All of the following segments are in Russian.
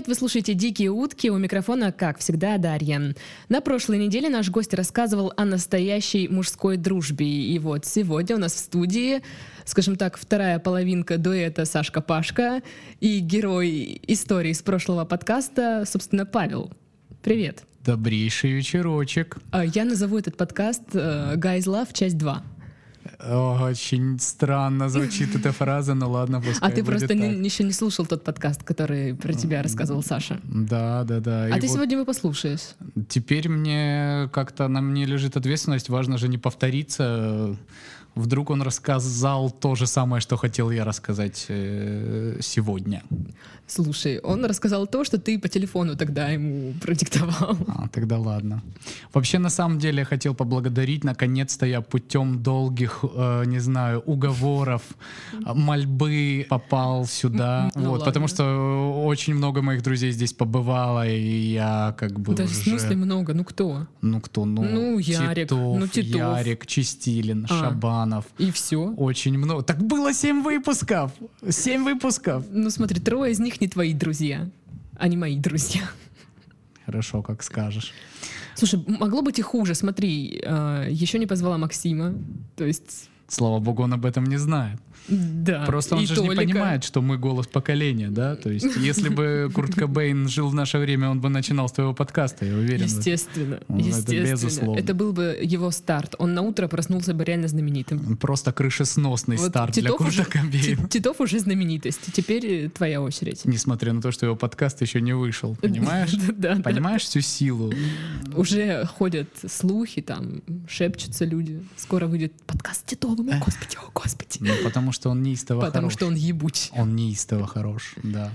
привет! Вы слушаете «Дикие утки». У микрофона, как всегда, Дарья. На прошлой неделе наш гость рассказывал о настоящей мужской дружбе. И вот сегодня у нас в студии, скажем так, вторая половинка дуэта Сашка-Пашка и герой истории с прошлого подкаста, собственно, Павел. Привет! Добрейший вечерочек. А Я назову этот подкаст э, «Guys Love. Часть 2». Очень странно звучит эта фраза, но ладно, пускай А ты просто не- еще не слушал тот подкаст, который про тебя рассказывал Саша. Да, да, да. А И ты вот сегодня его послушаешь. Теперь мне как-то на мне лежит ответственность, важно же не повториться. Вдруг он рассказал то же самое, что хотел я рассказать э, сегодня. Слушай, он рассказал то, что ты по телефону тогда ему продиктовал. А, тогда ладно. Вообще, на самом деле, я хотел поблагодарить. Наконец-то я путем долгих, э, не знаю, уговоров, мольбы попал сюда. Ну вот, ладно. потому что очень много моих друзей здесь побывало, и я как бы Да в уже... смысле много? Ну кто? Ну кто? Ну, Ну, Ярик, Титов, ну, Титов. Ярик, Чистилин, А. Шабанов. И все? Очень много. Так было семь выпусков! Семь выпусков! Ну смотри, трое из них не твои друзья, не мои друзья. Хорошо, как скажешь. Слушай, могло быть и хуже. Смотри, еще не позвала Максима. То есть, Слава богу, он об этом не знает. Да. Просто он же не Толика. понимает, что мы голос поколения, да? То есть, если бы Курт Кобейн жил в наше время, он бы начинал с твоего подкаста, я уверен. Естественно, Ну, это естественно. безусловно. Это был бы его старт. Он на утро проснулся бы реально знаменитым. Просто крышесносный Вот старт для Титов Курта уже, Кобейна. Ти- Титов уже знаменитость. Теперь э, твоя очередь. Несмотря на то, что его подкаст еще не вышел, понимаешь? Да. Понимаешь всю силу? Уже ходят слухи, там шепчутся люди. Скоро выйдет подкаст Титовым. О, господи, о, господи. Ну, потому что он неистово Потому хорош. что он ебуть. Он неистово хорош, да.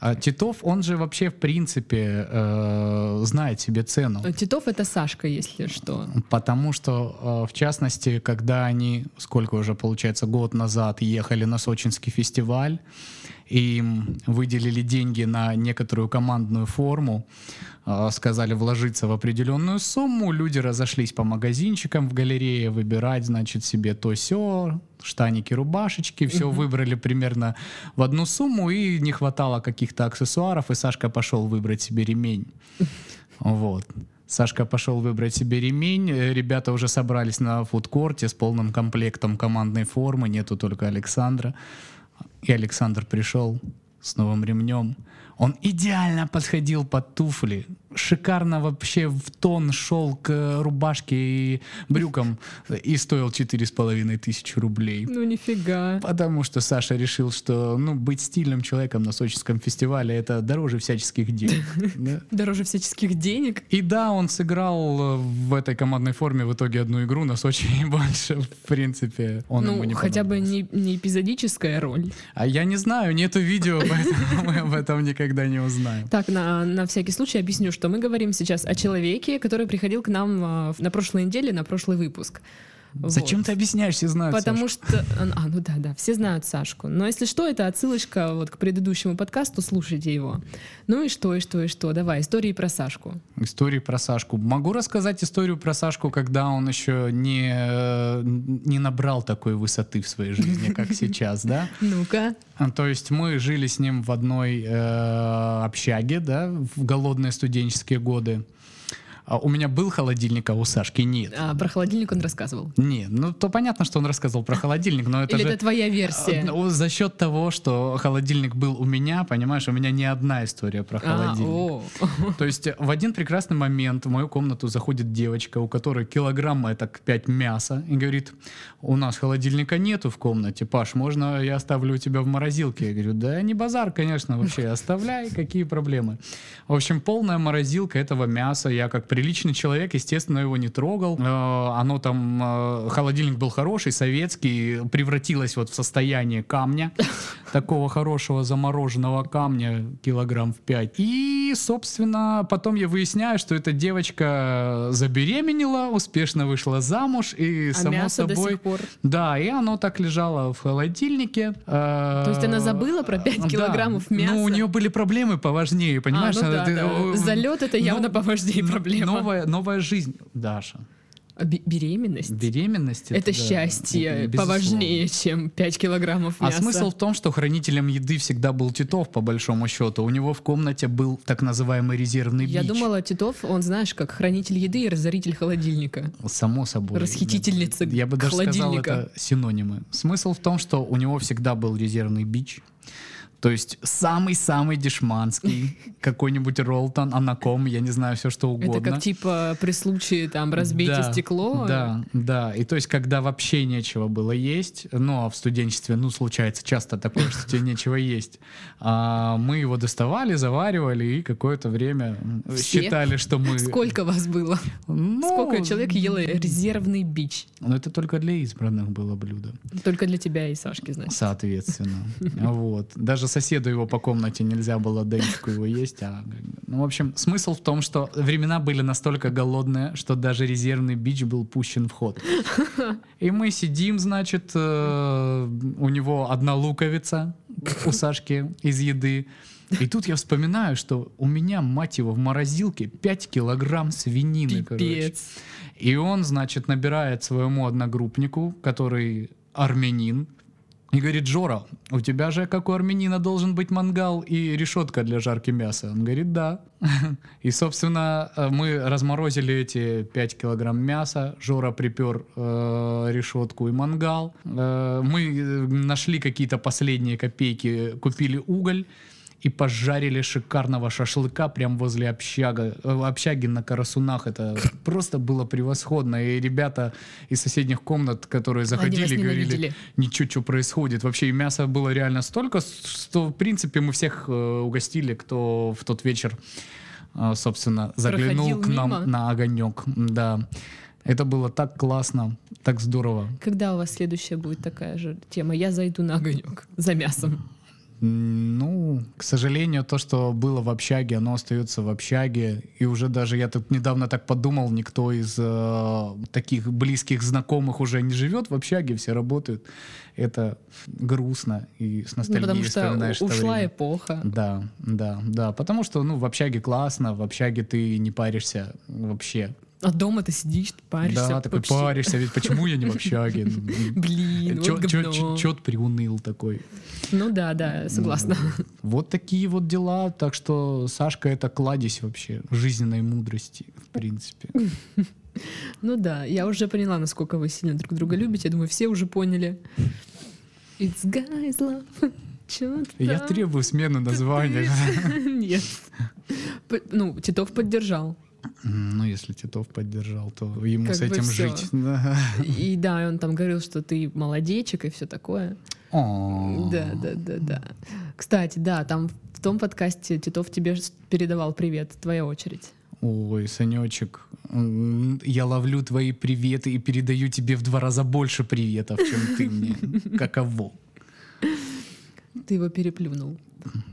А Титов, он же вообще, в принципе, э, знает себе цену. Титов это Сашка, если что. Потому что, э, в частности, когда они, сколько уже получается, год назад ехали на сочинский фестиваль, и им выделили деньги на некоторую командную форму, э, сказали вложиться в определенную сумму, люди разошлись по магазинчикам в галерее выбирать, значит, себе то все штаники, рубашечки, все выбрали примерно в одну сумму, и не хватало каких-то аксессуаров, и Сашка пошел выбрать себе ремень. Вот. Сашка пошел выбрать себе ремень. Э, Ребята уже собрались на фудкорте с полным комплектом командной формы. Нету только Александра. И Александр пришел с новым ремнем. Он идеально подходил под туфли. Шикарно вообще в тон шел к рубашке и брюкам. И стоил четыре с половиной тысячи рублей. Ну нифига. Потому что Саша решил, что ну, быть стильным человеком на Сочинском фестивале это дороже всяческих денег. Дороже всяческих денег. И да, он сыграл э, в этой командной форме в итоге одну игру, нас очень больше, в принципе, он ему ну, не хотя бы не, не эпизодическая роль. А я не знаю, нету видео, поэтому мы об этом никогда не узнаем. Так, на, на всякий случай объясню, что мы говорим сейчас о человеке, который приходил к нам а, на прошлой неделе, на прошлый выпуск. Зачем Вот. ты объясняешь, все знают, Потому Саша. что... А, ну да, да, все знают Сашку. Но если что, это отсылочка вот к предыдущему подкасту, слушайте его. Ну и что, и что, и что? Давай, истории про Сашку. Истории про Сашку. Могу рассказать историю про Сашку, когда он еще не, э, не набрал такой высоты в своей жизни, как сейчас, да? Ну-ка. А, То есть мы жили с ним в одной э, общаге, да, в голодные студенческие годы. А у меня был холодильник, а у Сашки нет. А, про холодильник он рассказывал. Не, ну то понятно, что он рассказал про холодильник, но это Или же это твоя версия? а, ну, за счет того, что холодильник был у меня, понимаешь, у меня не одна история про А, холодильник. о. То есть э, в один прекрасный момент в мою комнату заходит девочка, у которой килограмма это 5 мяса, и говорит, у нас холодильника нету в комнате, Паш, можно я оставлю у тебя в морозилке? Я говорю, да не базар, конечно, вообще, оставляй, какие проблемы. В общем, полная морозилка этого мяса, я как приличный человек, естественно, его не трогал. Э, Оно там, э, холодильник был хороший, советский, превратилось вот в состояние камня, такого хорошего замороженного камня, килограмм в 5. И, собственно, потом я выясняю, что эта девочка забеременела, успешно вышла замуж, и, А само собой... Да, и оно так лежало в холодильнике. То есть она забыла про 5 килограммов мяса? Ну, у нее были проблемы поважнее, понимаешь? А, ну да, да. э, Залет это явно ну, поважнее ну, проблема. Новая, новая жизнь, Даша. А бе- беременность? Беременность это да, счастье это безусловно. поважнее, чем 5 килограммов А мяса. смысл в том, что хранителем еды всегда был Титов, по большому счету. У него в комнате был так называемый резервный Я бич. думала, Титов, он, знаешь, как хранитель еды и разоритель холодильника. Само собой. Расхитительница Я бы даже сказал, это синонимы. Смысл в том, что у него всегда был резервный бич. То есть самый-самый дешманский, какой-нибудь Ролтон, Анаком, я не знаю, все что угодно. Это как типа при случае там разбейте Да, стекло. Да, да. И то есть, когда вообще нечего было есть, ну, а в студенчестве, ну, случается часто такое, что тебе нечего есть, а, мы его доставали, заваривали и какое-то время Все? считали, что мы... Сколько вас было? Ну, Сколько человек ело резервный бич? Ну, это только для избранных было блюдо, Только для тебя и Сашки, значит. соответственно. Вот. Даже соседу его по комнате нельзя было Денечку его есть. А, ну, в общем, смысл в том, что времена были настолько голодные, что даже резервный бич был пущен в ход. И мы сидим, значит, э, у него одна луковица у Сашки из еды. И тут я вспоминаю, что у меня, мать его, в морозилке 5 килограмм свинины, короче. Пипец. И он, значит, набирает своему одногруппнику, который армянин, и говорит, Жора, у тебя же, как у армянина, должен быть мангал и решетка для жарки мяса. Он говорит, да. И, собственно, э, мы разморозили эти 5 килограмм мяса. Жора припер э, решетку и мангал. Э, мы э, нашли какие-то последние копейки, купили уголь и пожарили шикарного шашлыка прямо возле общага, э, общаги на Карасунах. Это просто было превосходно. И ребята из соседних комнат, которые заходили, говорили, ничего, что происходит. Вообще и мяса было реально столько, что, в принципе, мы всех э, угостили, кто в тот вечер, э, собственно, заглянул Проходил к нам мимо? на огонек. Да. Это было так классно, так здорово. Когда у вас следующая будет такая же тема? Я зайду на огонек за мясом. Ну, к сожалению, то, что было в общаге, оно остается в общаге. И уже даже я тут недавно так подумал, никто из э, таких близких знакомых уже не живет в общаге, все работают. Это грустно и с Ну, ностальгией потому что вспоминаешь это ушла время. эпоха. Да, да, да. Потому что, ну, в общаге классно, в общаге ты не паришься вообще. А дома ты сидишь, паришься. да, такой вообще. паришься, ведь почему я не в общаге? Блин, говно. Чет приуныл такой. Ну да, да, согласна. Вот такие вот дела. Так что Сашка это кладезь вообще жизненной мудрости, в принципе. Ну да, я уже поняла, насколько вы сильно друг друга любите. Я думаю, все уже поняли. It's guys love. Чё Я там? требую смены названия. Нет. Ну, Титов поддержал. Ну, если Титов поддержал, то ему Как с этим всё. жить. Да. И да, он там говорил, что ты молодечек и все такое. О. Да, да, да, да. Кстати, да, там в том подкасте Титов тебе передавал привет, твоя очередь. Ой, Санечек, я ловлю твои приветы и передаю тебе в два раза больше приветов, чем ты мне. Каково? Ты его переплюнул.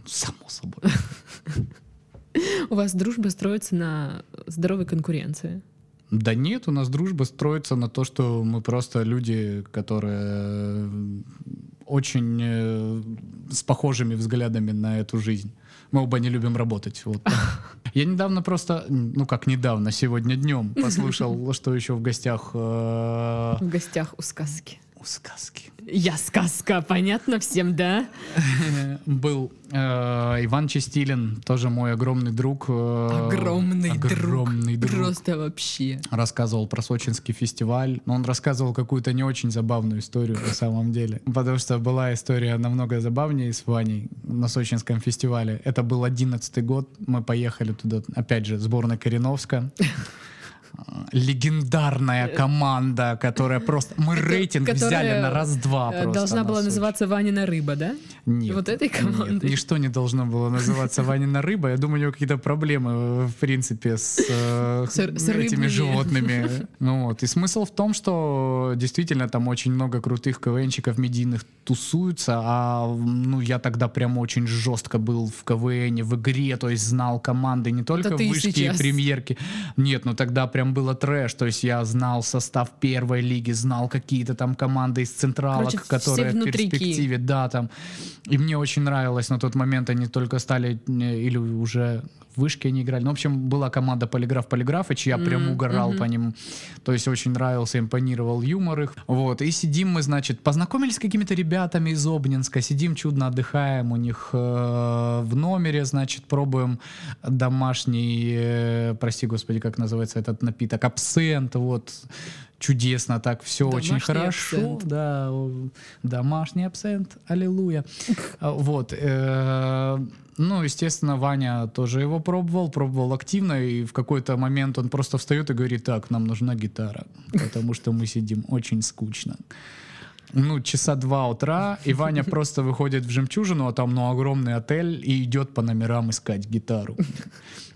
Само собой. У вас дружба строится на здоровой конкуренции. Да нет, у нас дружба строится на то, что мы просто люди, которые э, очень э, с похожими взглядами на эту жизнь. Мы оба не любим работать. Вот. Я недавно просто, ну как недавно, сегодня днем послушал, что еще в гостях э, В гостях у сказки. У сказки. Я сказка, понятно всем, да? Был э, Иван Чистилин, тоже мой огромный друг. э, Огромный, огромный друг. друг. Просто вообще. рассказывал про сочинский фестиваль, но он рассказывал какую-то не очень забавную историю на самом деле. Потому что была история намного забавнее с Ваней на сочинском фестивале. Это был одиннадцатый год, мы поехали туда, опять же, сборная Кореновска. А, Легендарная команда, которая просто... Мы рейтинг взяли на раз-два Э, просто. Должна на была называться Ванина рыба, да? Нет. Вот этой Нет, командой? ничто не должно было называться Ванина рыба. Я думаю, у него какие-то проблемы, э, в принципе, с, э, этими животными. Ну вот. И смысл в том, что действительно там очень много крутых КВНщиков медийных тусуются, а ну я тогда прям очень жестко был в КВН, в игре, то есть знал команды не только вышки и премьерки. Нет, ну тогда прям было трэш, то есть я знал состав первой лиги, знал какие-то там команды из централок, Короче, которые в перспективе, да, там. И мне очень нравилось на тот момент, они только стали, э, или уже в вышке они играли. Ну, в общем, была команда Полиграф Полиграфыч, я прям угорал по ним. То есть очень нравился, импонировал юмор их. Вот, и сидим мы, значит, познакомились с какими-то ребятами из Обнинска, сидим чудно отдыхаем у них э, в номере, значит, пробуем домашний, э, прости господи, как называется этот напиток, абсент, вот, чудесно, так все Домашний очень хорошо, абсент. да, домашний абсент, аллилуйя, А, вот. э, Ну, естественно, Ваня тоже его пробовал, пробовал активно, и в какой-то момент он просто встает и говорит, так, нам нужна гитара, потому что мы сидим очень скучно. Ну, часа два утра, и Ваня просто выходит в жемчужину, а там, ну, огромный отель, и идет по номерам искать гитару.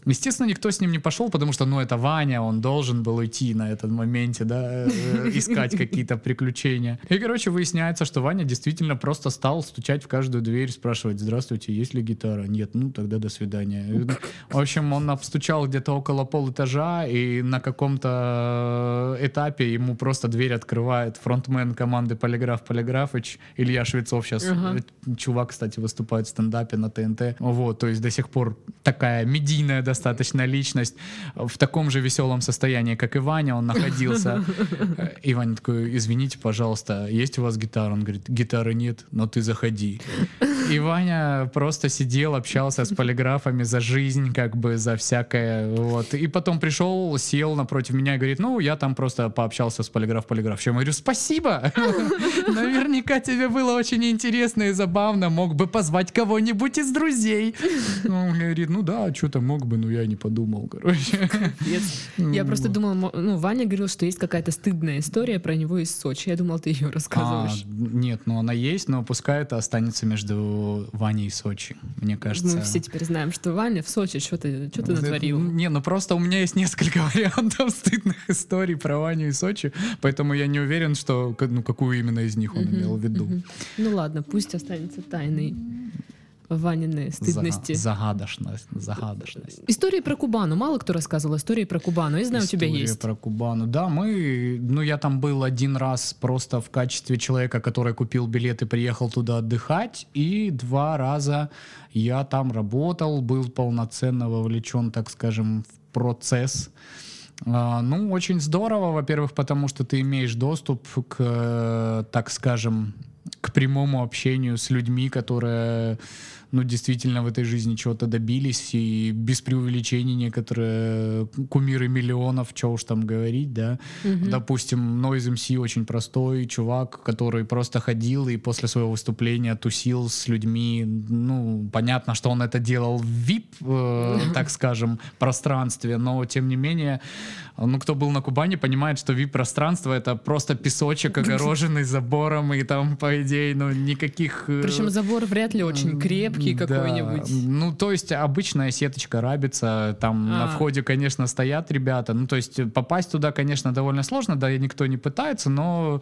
Естественно, никто с ним не пошел, потому что, ну, это Ваня, он должен был уйти на этом моменте, да, э, искать какие-то приключения. И, короче, выясняется, что Ваня действительно просто стал стучать в каждую дверь, спрашивать, здравствуйте, есть ли гитара? Нет, ну, тогда до свидания. В общем, он обстучал где-то около полэтажа, и на каком-то э, этапе ему просто дверь открывает фронтмен команды Полиграф Полиграфыч, Илья Швецов сейчас, э, чувак, кстати, выступает в стендапе на ТНТ. Вот, то есть до сих пор такая медийная достаточно личность в таком же веселом состоянии, как и Ваня, он находился. И Ваня такой, извините, пожалуйста, есть у вас гитара? Он говорит, гитары нет, но ты заходи. И Ваня просто сидел, общался с полиграфами за жизнь, как бы за всякое. Вот. И потом пришел, сел напротив меня и говорит, ну, я там просто пообщался с полиграф-полиграф. Я говорю, спасибо! Наверняка тебе было очень интересно и забавно. Мог бы позвать кого-нибудь из друзей. Он говорит, ну да, что-то мог бы, но я не подумал, короче. Я просто думала, мо- ну, Ваня говорил, что есть какая-то стыдная история про него из Сочи. Я думала, ты ее А, рассказываешь. нет, ну она есть, но пускай это останется между Ваней и Сочи. Мне кажется. Мы все теперь знаем, что Ваня в Сочи, что ты, натворил? Не, ну просто у меня есть несколько вариантов стыдных историй про Ваню и Сочи, поэтому я не уверен, что ну, какую именно из них он имел в виду. Ну ладно, пусть останется тайной Ванины стыдности. Зага- Загадочность. Загадочность. Истории про Кубану. Мало кто рассказывал истории про Кубану. Я знаю, у тебя История есть. про Кубану. Да, мы, ну я там был один раз просто в качестве человека, который купил билет и приехал туда отдыхать, и два раза я там работал, был полноценно вовлечен, так скажем, в процесс. А, Ну, очень здорово, во-первых, потому что ты имеешь доступ к, так скажем, к прямому общению с людьми, которые, ну, действительно в этой жизни чего-то добились, и без преувеличений некоторые кумиры миллионов, что уж там говорить, да. Допустим, Noise MC очень простой чувак, который просто ходил и после своего выступления тусил с людьми, ну, понятно, что он это делал в VIP, э, так скажем, пространстве, но тем не менее, ну, кто был на Кубани, понимает, что VIP-пространство — это просто песочек, огороженный забором, и там, по идее, ну, никаких... э, Причем забор вряд ли очень крепкий да. какой-нибудь. Ну, то есть обычная сеточка рабица, там на А. входе, конечно, стоят ребята. Ну, то есть попасть туда, конечно, довольно сложно, да, и никто не пытается, но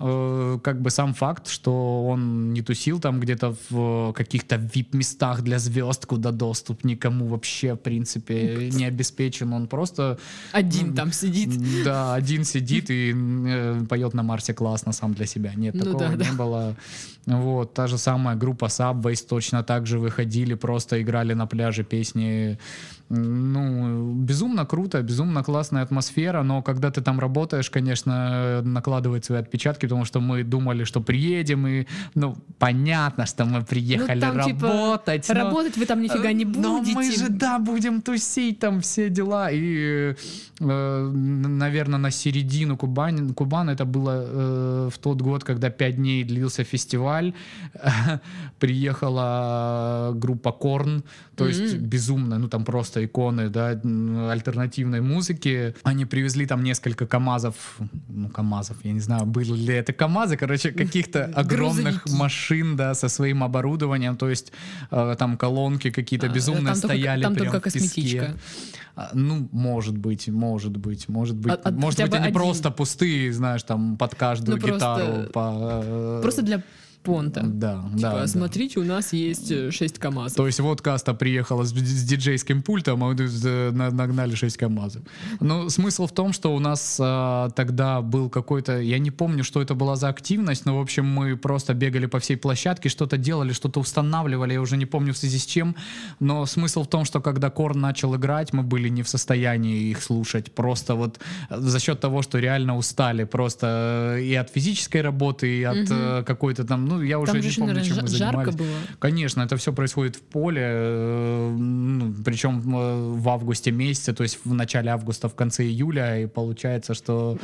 э, как бы сам факт, что он не тусил там где-то в каких-то вип-местах для звезд, куда доступ никому вообще, в принципе, не обеспечен. Он просто Один там сидит. да, один сидит и э, поет на Марсе классно сам для себя. Нет, Ну такого да, не да. было. Вот, та же самая группа Subways точно так же выходили, просто играли на пляже песни. Ну, безумно круто, безумно классная атмосфера, но когда ты там работаешь, конечно, накладывает свои отпечатки, потому что мы думали, что приедем, и, ну, понятно, что мы приехали Ну, там, типа, работать. но- Работать вы там нифига не но будете. мы же, да, будем тусить, там все дела. И, э, наверное, на середину Кубани, Кубан это было э, в тот год, когда пять дней длился фестиваль. Приехала группа Корн, то есть безумно, ну там просто иконы, да, альтернативной музыки. Они привезли там несколько КАМАЗов, ну КАМАЗов, я не знаю, были ли это КАМАЗы, короче, каких-то огромных Грузовики. машин, да, со своим оборудованием, то есть э, там колонки какие-то А, безумные там только- стояли там прям только в песке. косметичка. А, Ну, может быть, может быть, может быть. А- а может быть, бы они один. просто пустые, знаешь, там под каждую Ну, просто- гитару. по, э, Просто для понта. Да, Типа, да. да. смотрите, у нас есть э, 6 КАМАЗов. То есть вот каста приехала с, с диджейским пультом, а мы э, на- нагнали 6 КАМАЗов. Но смысл в том, что у нас а, тогда был какой-то, я не помню, что это была за активность, но в общем мы просто бегали по всей площадке, что-то делали, что-то устанавливали, я уже не помню в связи с чем. Но смысл в том, что когда Корн начал играть, мы были не в состоянии их слушать. Просто вот э, за счет того, что реально устали просто э, и от физической работы, и от э, какой-то там, ну я уже Там не же помню, наверное, чем мы жа- жарко занимались. было. Конечно, это все происходит в поле, э, ну, причем э, в августе месяце, то есть в начале августа, в конце июля, и получается, что,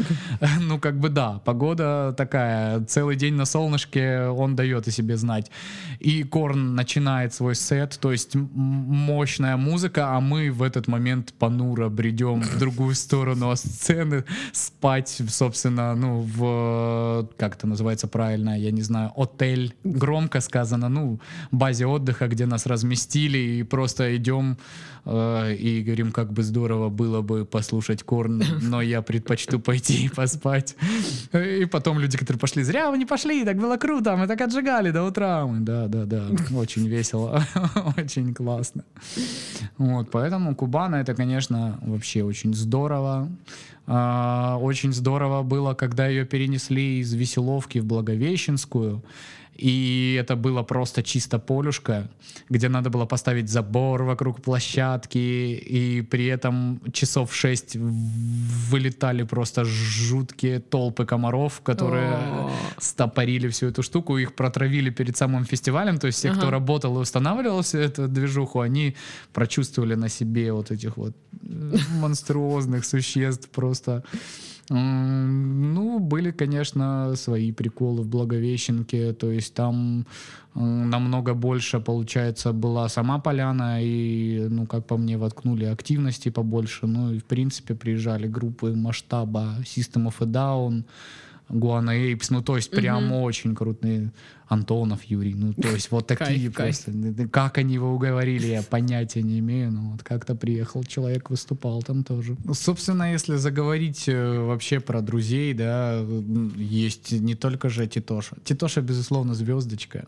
ну, как бы да, погода такая, целый день на солнышке, он дает о себе знать. И Корн начинает свой сет, то есть мощная музыка, а мы в этот момент понуро бредем в другую сторону от сцены, спать, собственно, ну, в, как это называется правильно, я не знаю, отель, громко сказано, ну, базе отдыха, где нас разместили, и просто идем э, и говорим, как бы здорово было бы послушать Корн, но я предпочту пойти и поспать. И потом люди, которые пошли, зря вы не пошли, так было круто, мы так отжигали до утра. Да, да, да, очень весело, очень классно. Вот, поэтому Кубана это, конечно, вообще очень здорово. А, очень здорово было, когда ее перенесли из Веселовки в Благовещенскую. И это было просто чисто полюшка, где надо было поставить забор вокруг площадки, и при этом часов 6 вылетали просто жуткие толпы комаров, которые О. стопорили всю эту штуку, их протравили перед самым фестивалем, то есть все, кто Ага. работал и устанавливал всю эту движуху, они прочувствовали на себе вот этих вот э, монструозных существ просто. Ну, были, конечно, свои приколы в Благовещенке, то есть там намного больше, получается, была сама поляна, и, ну, как по мне, воткнули активности побольше, ну, и, в принципе, приезжали группы масштаба System of a Down, Guana Apes, ну, то есть прям Мгм. очень крутые. Антонов Юрий, ну, то есть вот такие Кайф, кайф. просто. Как они его уговорили, я понятия не имею, но вот как-то приехал человек, выступал там тоже. Ну, Собственно, если заговорить э, вообще про друзей, да, есть не только же Титоша. Титоша, безусловно, звездочка.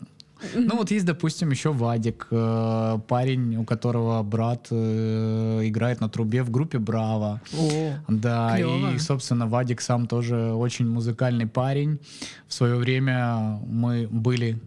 Ну вот есть, допустим, еще Вадик, э, парень, у которого брат э, играет на трубе в группе Браво. О, Да, и, собственно, Вадик сам тоже очень музыкальный парень. В свое время мы были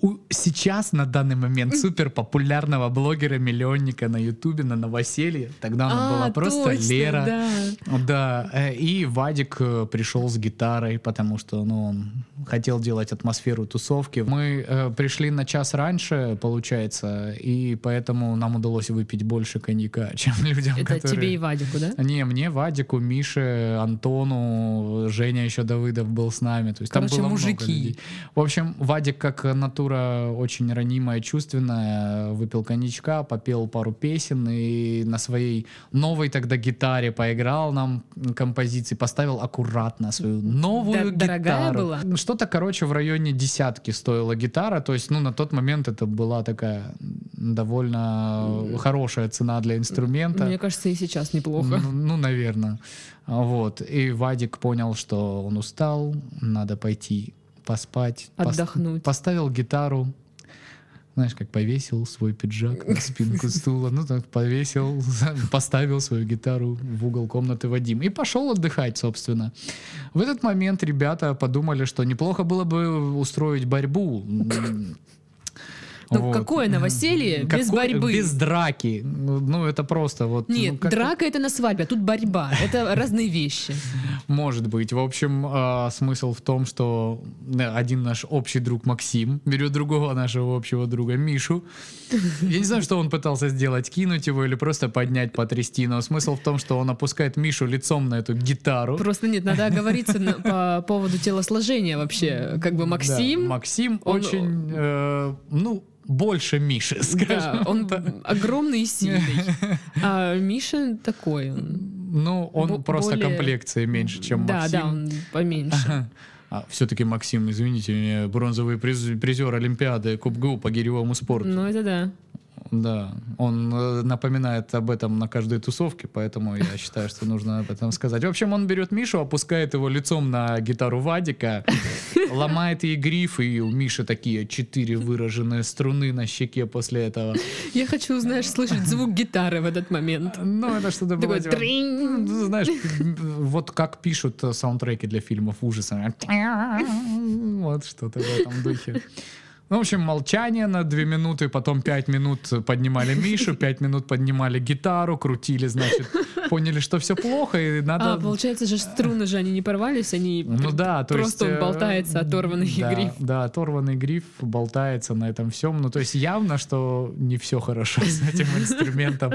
у сейчас на данный момент супер популярного блогера-миллионника на Ютубе, на новоселье. Тогда она А, была просто точно, Лера. да. Да, э, и Вадик э, пришел с гитарой, потому что ну, он хотел делать атмосферу тусовки. Мы э, пришли на час раньше, получается, и поэтому нам удалось выпить больше коньяка, чем людям, Это которые... тебе и Вадику, да? Не, мне, Вадику, Мише, Антону, Женя еще Давыдов был с нами. То есть Короче, там было много мужики. людей. В общем, Вадик как натура очень ранимая, чувственная, выпил коньячка, попел пару песен и на своей новой тогда гитаре поиграл нам композиции, поставил аккуратно свою новую Да- дорогая гитару. была? Что-то, короче, в районе десятки стоила гитара, то есть, ну, на тот момент это была такая довольно хорошая цена для инструмента. Мне кажется, и сейчас неплохо. Ну, ну, наверное. Вот. И Вадик понял, что он устал, надо пойти поспать. Пос- Отдохнуть. Поставил гитару. Знаешь, как повесил свой пиджак на спинку стула, ну так повесил, поставил свою гитару в угол комнаты Вадим и пошел отдыхать, собственно. В этот момент ребята подумали, что неплохо было бы устроить борьбу. Ну, Вот. какое новоселье без Какой- борьбы? Без драки. Ну, ну, это просто вот... Нет, ну, как- драка это на свадьбе, а тут борьба. Это разные вещи. Может быть. В общем, а, смысл в том, что э, один наш общий друг Максим берет другого нашего общего друга Мишу. Я не знаю, что он пытался сделать, кинуть его или просто поднять, потрясти, но смысл в том, что он опускает Мишу лицом на эту гитару. Просто нет, надо оговориться на- по поводу телосложения вообще. Как бы Да, Максим, Максим он- очень, э, ну, больше Миши, да, скажем. он так. огромный и сильный. А Миша такой. он Ну, он бо- просто более- комплекции меньше, чем Да, Максим. да, он поменьше. А, все-таки Максим, извините меня, бронзовый приз- призер Олимпиады Кубгу по гиревому спорту. Ну, это да. Да, он э, напоминает об этом на каждой тусовке, поэтому я считаю, что нужно об этом сказать. В общем, он берет Мишу, опускает его лицом на гитару Вадика, ломает ей гриф, и у Миши такие четыре выраженные струны на щеке после этого. Я хочу, знаешь, слышать звук гитары в этот момент. Ну, это что-то было... Ну, Знаешь, вот как пишут э, саундтреки для фильмов ужасов. Вот что-то в этом духе. Ну, в общем, молчание на две минуты, потом пять минут поднимали Мишу, пять минут поднимали гитару, крутили, значит, поняли, что все плохо, и надо... А, получается же, струны же они не порвались, они Ну да, то просто есть... он э, болтается, оторванный да, гриф. Да, оторванный гриф болтается на этом всем. Ну, то есть явно, что не все хорошо с этим инструментом.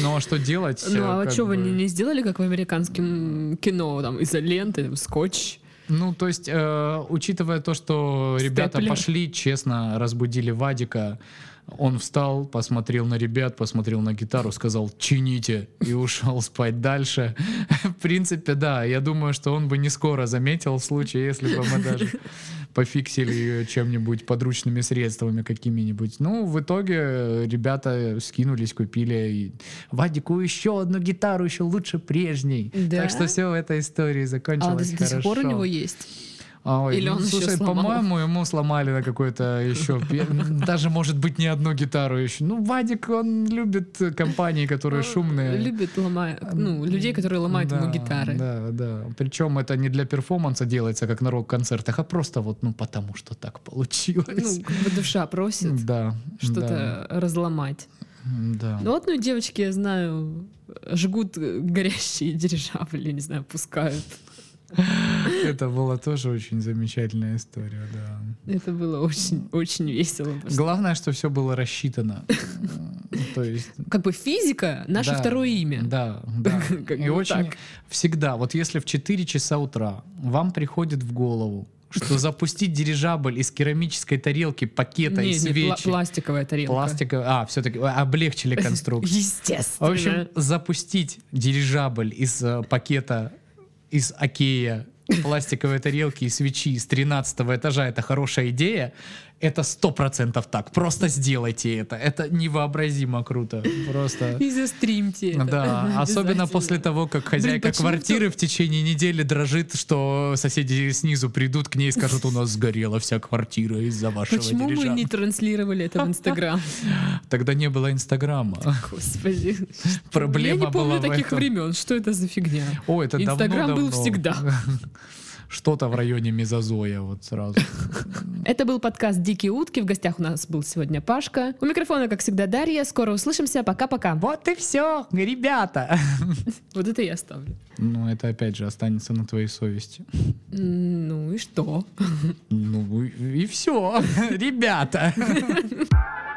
Ну, а что делать? Ну а что, вы бы- не, не сделали, как в американском кино, там, изоленты, там, скотч? Ну, то есть, э, учитывая то, что ребята Степлер. пошли, честно, разбудили Вадика, он встал, посмотрел на ребят, посмотрел на гитару, сказал «чините» и ушел спать дальше. В принципе, да, я думаю, что он бы не скоро заметил случай, если бы мы даже пофиксили ее чем-нибудь подручными средствами какими-нибудь. Ну, в итоге ребята скинулись, купили и Вадику еще одну гитару, еще лучше прежней. Да? Так что все в этой истории А закончилось до, до сих пор у хорошо. него есть? Ой, Или ну, он слушай, по-моему, ему сломали на какой-то еще, даже, может быть, не одну гитару еще. Ну, Вадик, он любит компании, которые шумные. Любит ломать, ну, людей, которые ломают ему гитары. Да, да. Причем это не для перформанса делается, как на рок-концертах, а просто вот, ну, потому что так получилось. Ну, как бы душа просит да. что-то разломать. Да. Ну вот, ну, девочки, я знаю, жгут горящие дирижабли, не знаю, пускают. Это была тоже очень замечательная история, да. Это было очень, очень весело. просто. Главное, что все было рассчитано. То есть Как бы физика — наше Да, второе имя. Да, да. Как И очень так. всегда, вот если в 4 часа утра вам приходит в голову, что запустить дирижабль из керамической тарелки, пакета Не, и не, пла- свечи, пластиковая тарелка. пластика, а, все-таки облегчили конструкцию. Естественно. В общем, запустить дирижабль из э, пакета из Окея, пластиковой тарелки и свечи с 13 этажа это хорошая идея, это сто процентов так. Просто сделайте это. Это невообразимо круто. Просто. И застримте это. Да, особенно после того, как хозяйка почему квартиры в течение недели дрожит, что соседи снизу придут к ней и скажут, у нас сгорела вся квартира из-за вашего Почему мы дирижабля». не транслировали это в Инстаграм? Тогда не было Инстаграма. Господи. Проблема Я не помню была таких времен. Что это за фигня? О, это Инстаграм был всегда. Что-то в районе Мезозоя вот сразу. Это был подкаст «Дикие утки». В гостях у нас был сегодня Пашка. У микрофона, как всегда, Дарья. Скоро услышимся. Пока-пока. Вот и все, ребята. Вот это я ставлю. Ну, это опять же останется на твоей совести. Ну и что? Ну и все, ребята.